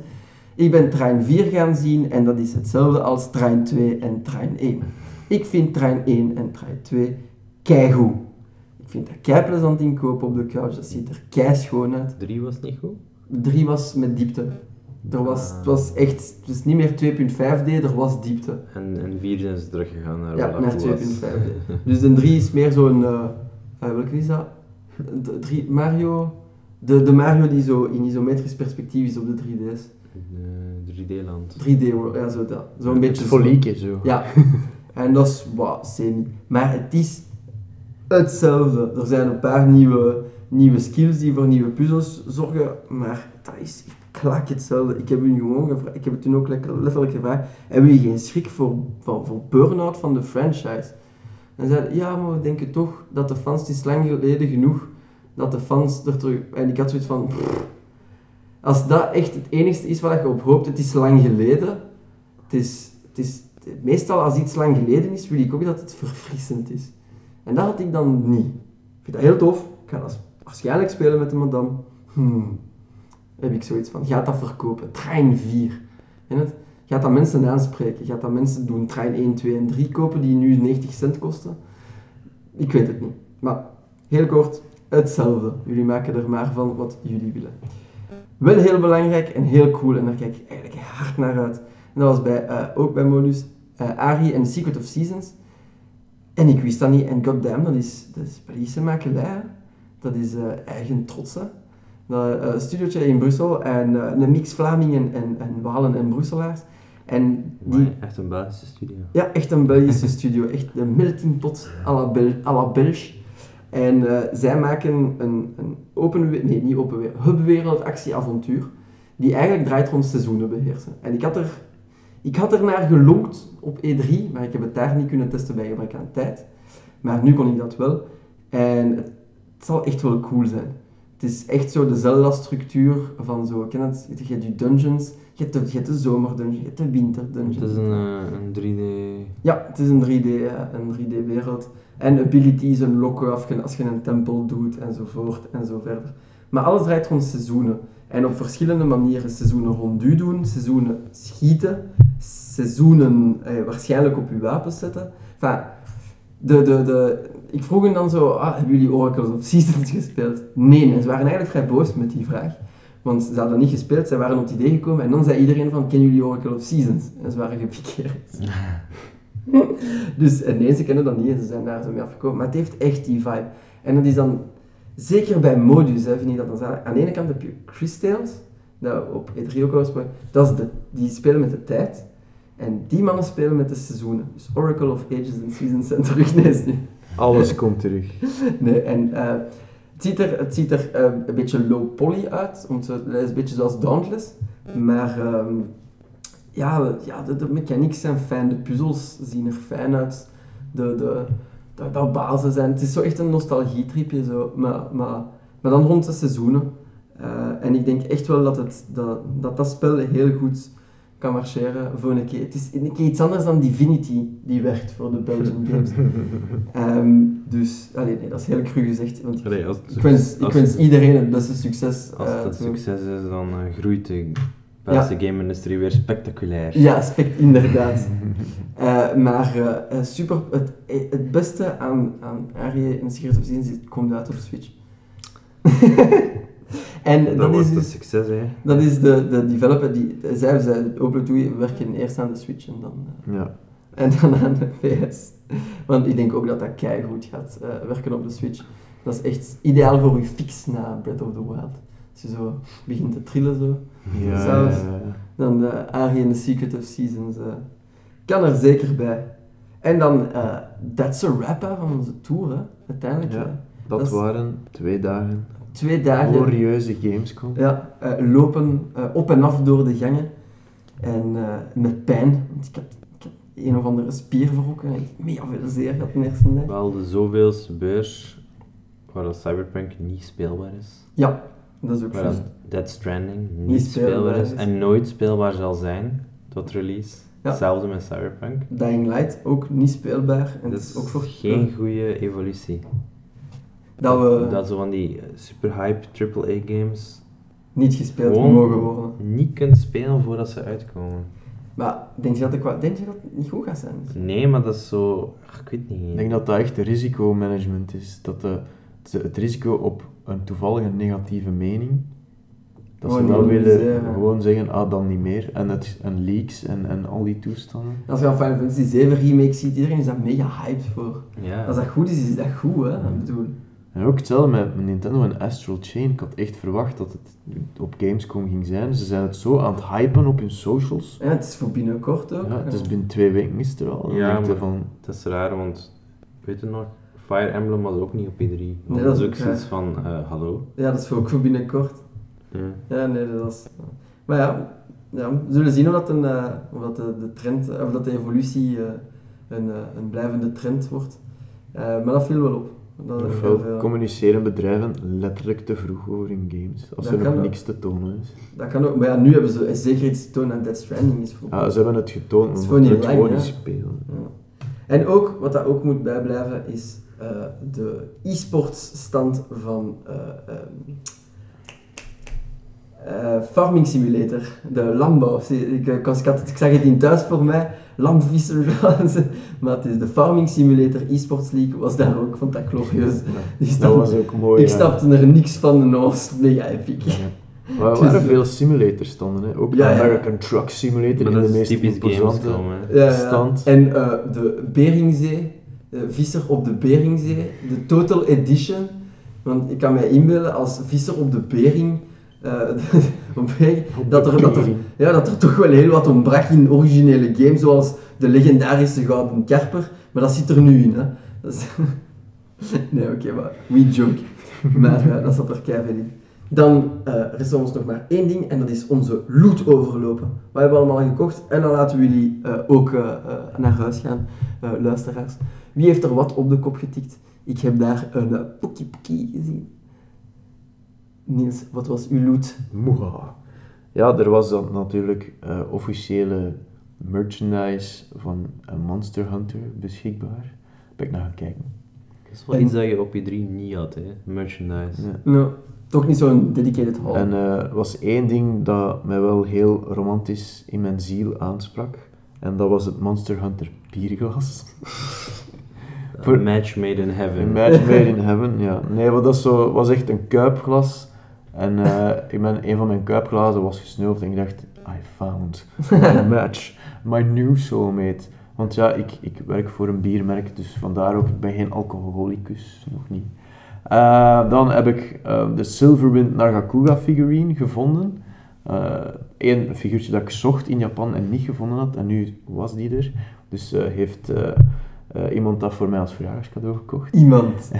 Ik ben Trein 4 gaan zien en dat is hetzelfde als Trein 2 en Trein 1. Ik vind Trein 1 en Trein 2 keigoed. Ik vind dat kei plezant inkopen op de couch, dat ziet er kei schoon uit. 3 was niet goed? 3 was met diepte. Er was, het was echt, is niet meer 2.5D, er was diepte. En, en 4 zijn ze teruggegaan naar Ja, naar dat goed was. 2.5D. Dus de 3 is meer zo'n, eh eh, welke is dat? De, drie- Mario, de, de Mario die zo in isometrisch perspectief is op de 3D's. Eh, 3D-land. 3D, world, ja zo dat. Zo'n beetje Het zo. folieke zo. Ja, en dat is semi. Maar het is hetzelfde. Er zijn een paar nieuwe, nieuwe skills die voor nieuwe puzzels zorgen, maar dat is klak hetzelfde. Ik heb u gewoon gevraagd, ik heb het toen ook lekker, letterlijk gevraagd, hebben jullie geen schrik voor, voor, voor burn-out van de franchise? En zeiden, ja, maar we denken toch dat de fans, het is lang geleden genoeg dat de fans er terug... En ik had zoiets van, pff, Als dat echt het enigste is waar je op hoopt, het is lang geleden. Het is, het is, meestal als iets lang geleden is, wil ik ook dat het verfrissend is. En dat had ik dan niet. Ik vind dat heel tof. Ik ga dat waarschijnlijk spelen met de madame. Hmm. Heb ik zoiets van, gaat dat verkopen? Trein 4. En het, gaat dat mensen aanspreken? Gaat dat mensen doen trein 1, 2 en 3 kopen die nu 90 cent kosten? Ik weet het niet. Maar heel kort, hetzelfde. Jullie maken er maar van wat jullie willen. Wel heel belangrijk en heel cool en daar kijk ik eigenlijk hard naar uit. En dat was bij, eh, ook bij Modus uh, Ari en The Secret of Seasons. En ik wist dat niet. En goddamn, dat is, dat is Belgische makelij. Dat is eh, eigen trots. hè. Dat, eh, een studiootje in Brussel en eh, een mix Vlamingen en, en Walen en Brusselaars. En die, echt een Belgische studio. ja, echt een Belgische studio. Echt een melting pot à la, Bel à la Belge. En eh, zij maken een, een open, nee niet open wereld, hubwereld actie-avontuur. Die eigenlijk draait rond seizoenen beheersen. En ik had er, ik had er naar gelonkt op E3, maar ik heb het daar niet kunnen testen bij gebrek aan tijd. Maar nu kon ik dat wel. En het zal echt wel cool zijn. Het is echt zo de Zelda-structuur van zo, ken het? Je hebt je dungeons, je hebt de, je hebt de zomerdungeon, je hebt de winterdungeon. Het is een, eh, een 3D... Ja, het is een 3D, ja, een 3D-wereld. En abilities unlocken als je, als je een tempel doet enzovoort en zo verder. Maar alles draait rond seizoenen. En op verschillende manieren. Seizoenen rond u doen, seizoenen schieten, seizoenen eh, waarschijnlijk op uw wapens zetten. Enfin, de, de, de, ik vroeg hen dan zo, ah, hebben jullie Oracles of Seasons gespeeld? Nee, en ze waren eigenlijk vrij boos met die vraag. Want ze hadden niet gespeeld, zij waren op het idee gekomen en dan zei iedereen van, kennen jullie Oracle of Seasons? En ze waren gepikeerd. Dus en nee, ze kennen dat niet en ze zijn daar zo mee afgekomen. Maar het heeft echt die vibe. En dat is dan, zeker bij modus, hè, vind ik dat dan zo. Aan de ene kant heb je Chris Tales, dat op E3 ook was, maar dat is de, die spelen met de tijd. En die mannen spelen met de seizoenen. Dus Oracle of Ages and Seasons zijn terug. Nee, is niet. Alles komt terug. Nee, en eh, het ziet er, het ziet er eh, een beetje low poly uit, te, het is een beetje zoals Dauntless, maar ehm, ja, ja de, de mechanics zijn fijn, de puzzels zien er fijn uit, de, de, de, de bazen zijn, het is zo echt een nostalgietripje, zo, maar, maar, maar dan rond de seizoenen. Eh, en ik denk echt wel dat, het, dat, dat dat spel heel goed kan marcheren voor een keer. Het is een keer iets anders dan Divinity die werkt voor de Belgian Games. Ehm, dus, allee, nee, dat is heel cru gezegd. Want ik, Allee, als het ik wens, ik als- wens iedereen het beste succes. Als eh, het toe. succes is, dan eh, groeit de Belgische game-industrie weer spectaculair. Ja, spect, inderdaad. Eh, maar eh, eh, super, het, eh, het beste aan, aan Arie en Secret of het komt uit op Switch. en dat, dat, is wordt een dus, succes, hè. dat is de, de developer die, zij zei, Open we werken eerst aan de Switch en dan, eh, Ja. en dan aan de PS. Want ik denk ook dat dat keigoed gaat eh, werken op de Switch. Dat is echt ideaal voor uw fix na Breath of the Wild. Als je zo begint te trillen zo. Ja, Zelfs. ja, ja. Dan de Ari en the Secret of Seasons. eh, kan er zeker bij. En dan, that's a wrap hè, van onze tour, hè. uiteindelijk. Ja. Dat, Dat waren twee dagen Twee dagen glorieuze Gamescom. ja, eh, lopen eh, op en af door de gangen. En eh, met pijn, want ik heb, ik heb een of andere spier verrokken en ik heb mega veel zeer gehad de eerste dag. Wel de zoveelste beurs waar dat Cyberpunk niet speelbaar is. Ja, dat is ook Waar dat Dead Stranding niet, Niet speelbaar, speelbaar is is. en nooit speelbaar zal zijn tot release. Ja. Hetzelfde met Cyberpunk. Dying Light ook niet speelbaar. En Dat het is ook voor geen goede evolutie. Dat we dat zo van die super hype AAA games niet gespeeld Gewoon- mogen worden. niet kunt spelen voordat ze uitkomen. Maar denk je dat, ik, wa- denk je dat het niet goed gaat zijn? Nee, maar dat is zo. ach, ik weet niet. Ik denk dat dat echt risicomanagement is. Dat de, het- het risico op een toevallige negatieve mening, dat ze Gewoon wel willen minimaliseren. gewoon zeggen, ah dan niet meer. En, het, en leaks en, en al die toestanden. Als je al Final Fantasy 7 remake ziet, iedereen is daar mega hyped voor. Ja. Als dat goed is, is dat goed, hè? Ik bedoel, En ook hetzelfde met Nintendo en Astral Chain. Ik had echt verwacht dat het op Gamescom ging zijn. Ze zijn het zo aan het hypen op hun socials. ja, het is voor binnenkort ook. Ja, het is binnen twee weken is het er al. Dan Ja, van, Het is raar, want weet je nog, Fire Emblem was ook niet op E3. Nee, dat, dat is ook zoiets van, eh, hallo. Ja, dat is voor, ook voor binnenkort. Ja. Ja, nee, dat is... Maar ja, ja we zullen zien of dat, een, eh, of dat de, de trend, eh, of dat de evolutie eh, een, eh, een blijvende trend wordt. Eh, maar dat viel wel op. Dat Ofwel veel. communiceren bedrijven letterlijk te vroeg over hun games, als Dat er nog ook. niks te tonen is. Dat kan ook, maar ja, nu hebben ze zeker iets te tonen aan Dead Stranding is voor. Ja, ze hebben het getoond, Het is maar gewoon het gewoon niet spelen. Ja. En ook, wat dat ook moet bijblijven, is eh, de e-sports stand van eh, ehm, eh, Farming Simulator, de landbouw. Ik, ik, ik, ik zag het in thuis voor mij, landvisser, maar het is de Farming Simulator e-sports league, was daar ook, vond dat glorieus. Die Dat was ook mooi. ik ja. snapte er niks van en dat was mega epic. Ja. Maar er waren veel simulators stonden, hè. ook Ja, ja. American Truck Simulator Maar in de meest imposante. Ja, ja. stand. En eh, de Beringzee, de visser op de Beringzee, de Total Edition. Want ik kan mij inbeelden als visser op de eh, Bering dat, er, dat, er, ja, dat er toch wel heel wat ontbrak in originele games, zoals de legendarische Gouden Karper. Maar dat zit er nu in. Hè. Dat is- nee, oké, maar we joke. Maar eh, dat zat er keihard in. Dan eh rest ons nog maar één ding en dat is onze loot overlopen. Wat hebben we allemaal gekocht? En dan laten we jullie eh, ook eh, eh, naar huis gaan, eh, luisteraars. Wie heeft er wat op de kop getikt? Ik heb daar een uh, Poekie Poekie gezien. Niels, wat was uw loot? Moeha. Ja, er was dan natuurlijk eh, officiële merchandise van een Monster Hunter beschikbaar. Ben ik naar gaan kijken. Dat is wel En- iets dat je op je 3 niet had, hè. Merchandise. Ja. Nou, toch niet zo'n dedicated haul. En eh, er was één ding dat mij wel heel romantisch in mijn ziel aansprak. En dat was het Monster Hunter bierglas. Voor- match made in heaven. Een match made in heaven, ja. Nee, maar dat zo, was echt een kuipglas. En eh, ik ben, een van mijn kuipglazen was gesneuveld en ik dacht, I found my match, my new soulmate. Want ja, ik, ik werk voor een biermerk, dus vandaar ook, ik ben geen alcoholicus, nog niet. Eh, dan heb ik eh, de Silverwind Nagakuga figurine gevonden. Eén figuurtje dat ik zocht in Japan en niet gevonden had, en nu was die er. Dus heeft iemand dat voor mij als verjaardagscadeau gekocht. Iemand.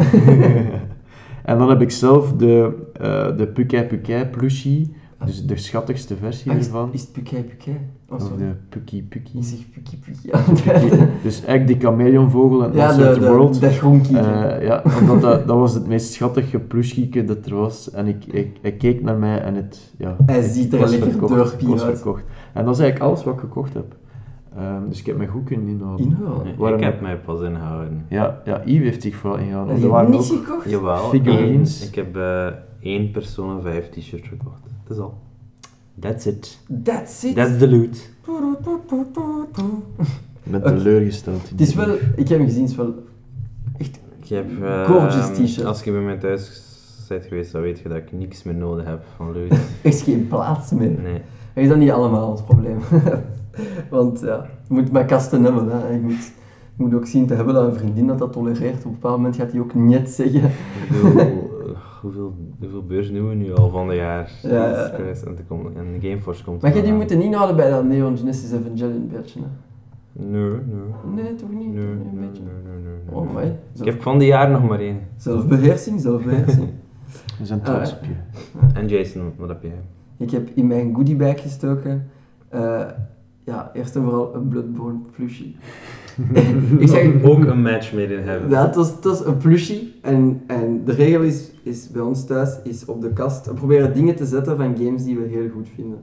en dan heb ik zelf de, eh de Pukai Pukai plushie, dus de schattigste versie Ah, is, ervan. is het Pukai Pukai? Oh, Of de Puki Puki. Je zegt Puki Puki aan het einde. Dus eigenlijk die chameleonvogel en Ja, de, World. de. Eh, ja, omdat dat, dat was het meest schattige plushkieke dat er was. En ik, ik, hij keek naar mij en het... Ja, Hij ziet er was lekker was uit. verkocht. En dat is eigenlijk alles wat ik gekocht heb. Ehm, dus ik heb me goed kunnen inhouden. Inhouden. Nee, Ik heb mij pas inhouden. Ja, ja, Yves heeft zich vooral ingehouden. Heb Er je ook- gekocht? Jawel, Figurines. één. Ik heb eh één Persona 5 t-shirt gekocht. Dat is al. That's it. That's it. That's the loot. Ik ben teleurgesteld. Het is wel, ik heb hem gezien, het is wel echt Ik heb, eh, Gorgeous t-shirt. Als je bij mij thuis bent geweest, dan weet je dat ik niks meer nodig heb van loot. echt geen plaats meer. Nee. Dat is dat niet allemaal ons probleem. Want ja, je moet maar kasten hebben. Hè. Je, moet, je moet ook zien te hebben dat een vriendin dat dat tolereert. Op een bepaald moment gaat hij ook niet zeggen. Hoeveel, hoeveel, beurs doen we nu al van de jaar? Ja, ja. Jesus Christ, En, er komt- en Gameforce komt Maar je eraan. die moet niet houden bij dat Neon Genesis Evangelion beeldje. Hè. Nee, nee. Nee, toch niet? Nee, nee, nee, beetje? nee, nee, nee. Oh. Ik heb van die jaar nog maar één. Zelfbeheersing, zelfbeheersing. We zijn trots Ah, op je. En Jason, wat heb jij? Ik heb in mijn goodiebag gestoken. eh, ja, eerst en vooral een Bloodborne plushie. ik zeg, Ook een match made in heaven. Ja, het was, het was een plushie. En, en de regel is, is bij ons thuis, is op de kast, we proberen dingen te zetten van games die we heel goed vinden.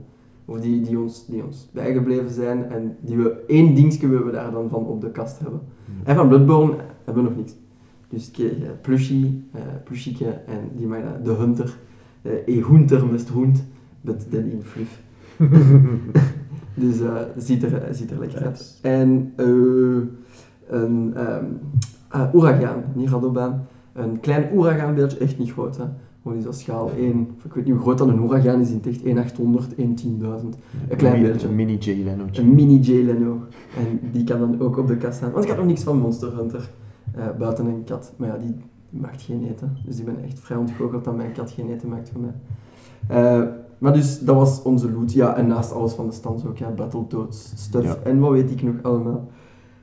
Of die, die, ons, die ons bijgebleven zijn en die we, één dingetje willen we daar dan van op de kast hebben. En van Bloodborne hebben we nog niks. Dus ik kreeg eh, plushie, eh plushieke en die mag dat- de hunter. Eh e hunter must hund, but then in fluff. Dus eh ziet, er, ziet er lekker uit. En eh een ah, uragaan, niet radobaan. Een klein uragaanbeeldje, echt niet groot. Hè. Gewoon zo schaal 1, of ik weet niet hoe groot dat een uragaan is in het echt, 1 800, 1 10.000. Een klein beeldje. Een mini Jay Leno'tje. Een mini Jay Leno. En die kan dan ook op de kast staan. Want ik had nog niks van Monster Hunter. eh, buiten een kat. Maar ja, die maakt geen eten. Dus ik ben echt vrij ontgoocheld dat mijn kat geen eten maakt voor mij. Eh, maar dus, dat was onze loot. Ja, en naast alles van de stand ook. Ja, Battletoads, stuff. Ja. En wat weet ik nog allemaal.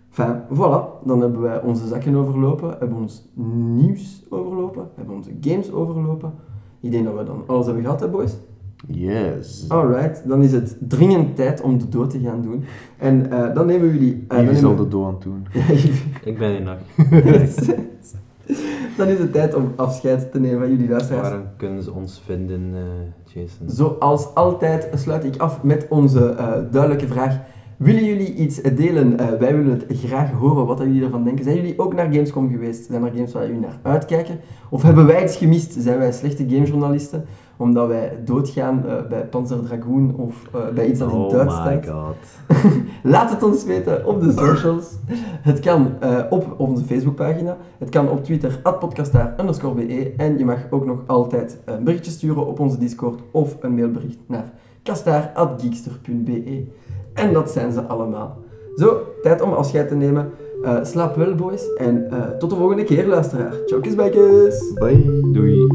Enfin, voilà. Dan hebben wij onze zakken overlopen. Hebben ons nieuws overlopen. Hebben onze games overlopen. Ik denk dat we dan alles hebben gehad, hè, boys? Yes. Alright, dan is het dringend tijd om de dood te gaan doen. En eh, dan nemen we jullie... eh, dan Yves zal de dood aan het doen. Ik ben in nacht. Dan is het tijd om afscheid te nemen van jullie luisteraars. Waar kunnen ze ons vinden, eh, Jason? Zoals altijd sluit ik af met onze eh, duidelijke vraag. Willen jullie iets delen? Eh, wij willen het graag horen wat jullie ervan denken. Zijn jullie ook naar Gamescom geweest? Zijn er games waar jullie naar uitkijken? Of hebben wij iets gemist? Zijn wij slechte gamejournalisten? Omdat wij doodgaan eh, bij Panzer Dragoon of eh, bij iets dat in oh Duits my staat? god. Laat het ons weten op de socials. Het kan eh, op onze Facebookpagina. Het kan op Twitter, podcastaar_be. En je mag ook nog altijd een berichtje sturen op onze Discord of een mailbericht naar kastaar.geekster.be. En dat zijn ze allemaal. Zo, tijd om afscheid te nemen. Eh, slaap wel, boys. En eh, tot de volgende keer, luisteraar. Ciao, kusbijkes. Bye. Doei.